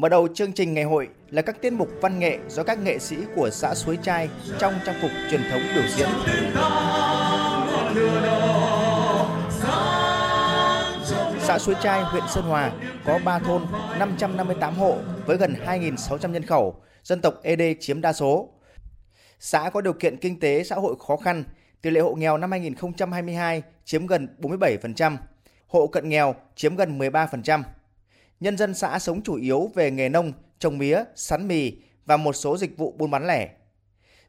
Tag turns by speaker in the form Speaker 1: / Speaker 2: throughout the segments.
Speaker 1: Mở đầu chương trình ngày hội là các tiết mục văn nghệ do các nghệ sĩ của xã Suối Trai trong trang phục truyền thống biểu diễn. Xã Suối Trai, huyện Sơn Hòa có 3 thôn, 558 hộ với gần 2.600 nhân khẩu, dân tộc ED chiếm đa số. Xã có điều kiện kinh tế xã hội khó khăn, tỷ lệ hộ nghèo năm 2022 chiếm gần 47%, hộ cận nghèo chiếm gần 13%. Nhân dân xã sống chủ yếu về nghề nông, trồng mía, sắn mì và một số dịch vụ buôn bán lẻ.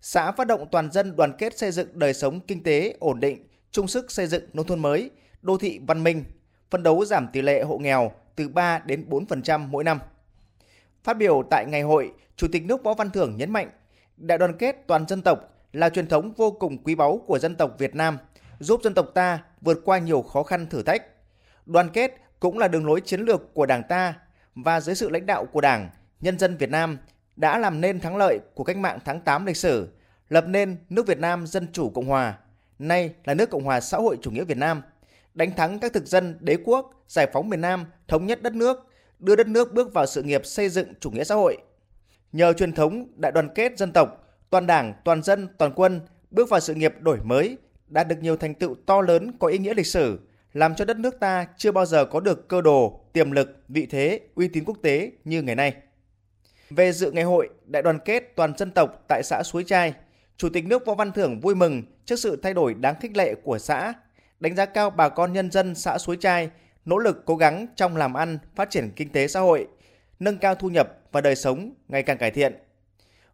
Speaker 1: Xã phát động toàn dân đoàn kết xây dựng đời sống kinh tế ổn định, chung sức xây dựng nông thôn mới, đô thị văn minh, phân đấu giảm tỷ lệ hộ nghèo từ 3 đến 4% mỗi năm. Phát biểu tại ngày hội, Chủ tịch nước Võ Văn Thưởng nhấn mạnh, đại đoàn kết toàn dân tộc là truyền thống vô cùng quý báu của dân tộc Việt Nam, giúp dân tộc ta vượt qua nhiều khó khăn thử thách. Đoàn kết cũng là đường lối chiến lược của Đảng ta và dưới sự lãnh đạo của Đảng, nhân dân Việt Nam đã làm nên thắng lợi của cách mạng tháng 8 lịch sử, lập nên nước Việt Nam Dân Chủ Cộng Hòa, nay là nước Cộng hòa xã hội chủ nghĩa Việt Nam, đánh thắng các thực dân đế quốc, giải phóng miền Nam, thống nhất đất nước, đưa đất nước bước vào sự nghiệp xây dựng chủ nghĩa xã hội. Nhờ truyền thống đại đoàn kết dân tộc, toàn đảng, toàn dân, toàn quân bước vào sự nghiệp đổi mới, đạt được nhiều thành tựu to lớn có ý nghĩa lịch sử, làm cho đất nước ta chưa bao giờ có được cơ đồ, tiềm lực, vị thế, uy tín quốc tế như ngày nay. Về dự ngày hội Đại đoàn kết toàn dân tộc tại xã Suối Trai, Chủ tịch nước Võ Văn Thưởng vui mừng trước sự thay đổi đáng khích lệ của xã, đánh giá cao bà con nhân dân xã Suối Trai nỗ lực cố gắng trong làm ăn, phát triển kinh tế xã hội, nâng cao thu nhập và đời sống ngày càng cải thiện.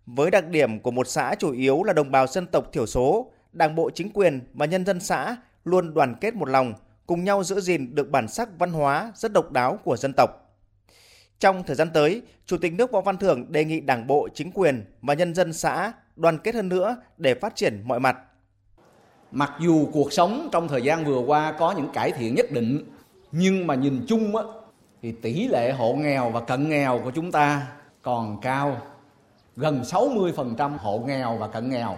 Speaker 1: Với đặc điểm của một xã chủ yếu là đồng bào dân tộc thiểu số, Đảng bộ chính quyền và nhân dân xã luôn đoàn kết một lòng, cùng nhau giữ gìn được bản sắc văn hóa rất độc đáo của dân tộc. Trong thời gian tới, Chủ tịch nước Võ Văn Thưởng đề nghị Đảng bộ, chính quyền và nhân dân xã đoàn kết hơn nữa để phát triển mọi mặt.
Speaker 2: Mặc dù cuộc sống trong thời gian vừa qua có những cải thiện nhất định, nhưng mà nhìn chung á, thì tỷ lệ hộ nghèo và cận nghèo của chúng ta còn cao, gần 60% hộ nghèo và cận nghèo.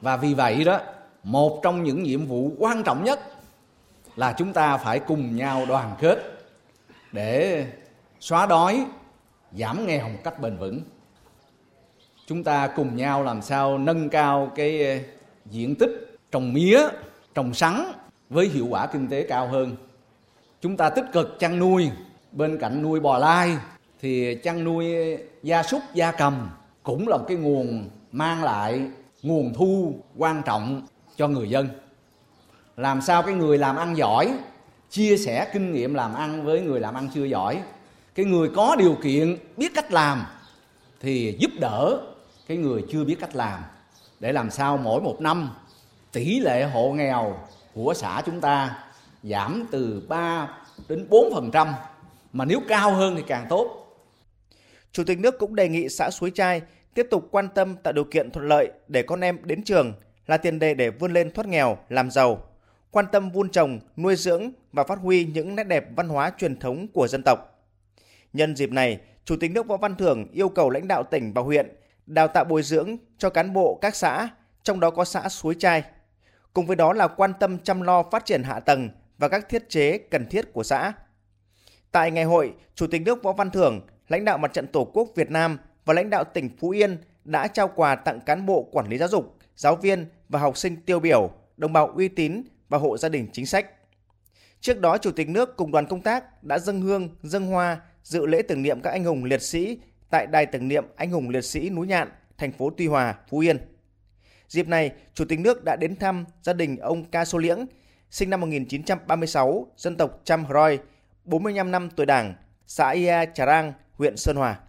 Speaker 2: Và vì vậy đó, một trong những nhiệm vụ quan trọng nhất là chúng ta phải cùng nhau đoàn kết để xóa đói, giảm nghèo một cách bền vững. Chúng ta cùng nhau làm sao nâng cao cái ờ, diện tích trồng mía, trồng sắn với hiệu quả kinh tế cao hơn. Chúng ta tích cực chăn nuôi. Bên cạnh nuôi bò lai thì chăn nuôi gia súc, gia cầm cũng là một cái nguồn mang lại nguồn thu quan trọng cho người dân làm sao cái người làm ăn giỏi chia sẻ kinh nghiệm làm ăn với người làm ăn chưa giỏi? Cái người có điều kiện biết cách làm thì giúp đỡ cái người chưa biết cách làm. Để làm sao mỗi một năm tỷ lệ hộ nghèo của xã chúng ta giảm từ 3 đến 4% mà nếu cao hơn thì càng tốt.
Speaker 1: Chủ tịch nước cũng đề nghị xã Suối Trai tiếp tục quan tâm tạo điều kiện thuận lợi để con em đến trường là tiền đề để vươn lên thoát nghèo, làm giàu, quan tâm vun trồng, nuôi dưỡng và phát huy những nét đẹp văn hóa truyền thống của dân tộc. Nhân dịp này, Chủ tịch nước Võ Văn Thưởng yêu cầu lãnh đạo tỉnh và huyện đào tạo bồi dưỡng cho cán bộ các xã, trong đó có xã Suối Trai. Cùng với đó là quan tâm chăm lo phát triển hạ tầng và các thiết chế cần thiết của xã. Tại ngày hội, Chủ tịch nước Võ Văn Thưởng, lãnh đạo Mặt trận Tổ quốc Việt Nam và lãnh đạo tỉnh Phú Yên đã trao quà tặng cán bộ quản lý giáo dục, giáo viên và học sinh tiêu biểu, đồng bào uy tín và hộ gia đình chính sách. Trước đó, Chủ tịch nước cùng đoàn công tác đã dâng hương, dâng hoa, dự lễ tưởng niệm các anh hùng liệt sĩ tại Đài tưởng niệm anh hùng liệt sĩ núi Nhạn, thành phố Tuy Hòa, Phú Yên. Dịp này, Chủ tịch nước đã đến thăm gia đình ông Ca Sô Liễng, sinh năm 1936, dân tộc Cham Roi, 45 năm tuổi Đảng, xã Ia Trà Rang, huyện Sơn Hòa.